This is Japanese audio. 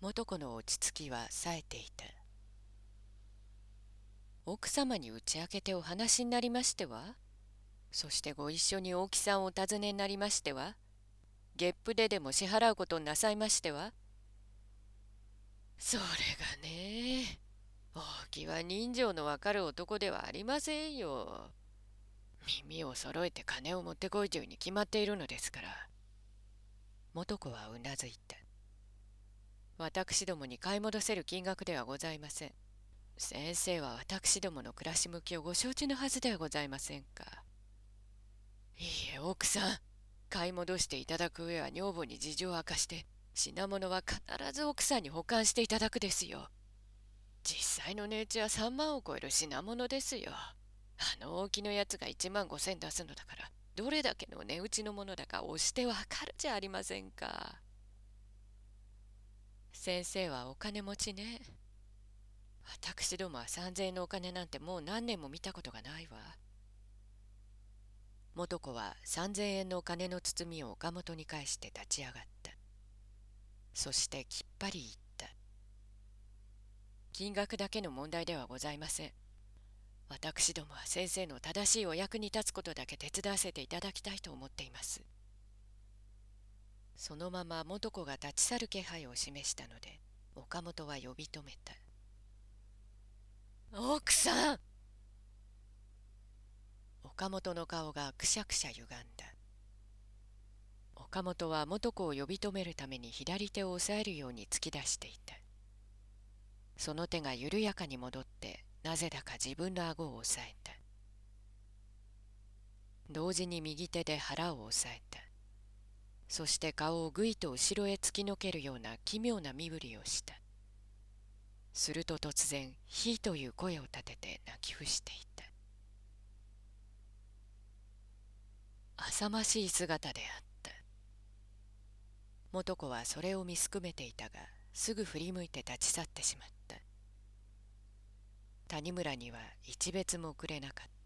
元子の落ち着きは冴えていた。奥様に打ち明けてお話になりましては？そしてご一緒に大木さんをお尋ねになりましては？月賦ででも支払うことなさいましては？それがね大木は人情のわかる男ではありませんよ。耳を揃えて金を持ってこいというに決まっているのですから。元子はうなずいた。私どもに買い戻せる金額ではございません。先生は私どもの暮らし向きをご承知のはずではございませんか。いいえ奥さん。買い戻していただく上は女房に事情を明かして品物は必ず奥さんに保管していただくですよ。実際の値打ちは3万を超える品物ですよ。あの大きのやつが1万5千出すのだからどれだけの値打ちのものだか押してわかるじゃありませんか。先生はお金持ちね。私どもは3,000円のお金なんてもう何年も見たことがないわ。元子は3,000円のお金の包みを岡本に返して立ち上がった。そしてきっぱり言った。金額だけの問題ではございません。私どもは先生の正しいお役に立つことだけ手伝わせていただきたいと思っています。そのまま元子が立ち去る気配を示したので岡本は呼び止めた。奥さん！岡本の顔がくしゃくしゃ歪んだ。岡本は元子を呼び止めるために左手を押さえるように突き出していた。その手が緩やかに戻ってなぜだか自分の顎を押さえた。同時に右手で腹を押さえた。そして顔をぐいと後ろへ突きのけるような奇妙な身振りをした。すると突然「ひ」という声を立てて泣き伏していた。浅ましい姿であった。元子はそれを見すくめていたがすぐ振り向いて立ち去ってしまった。谷村には一別もくれなかった。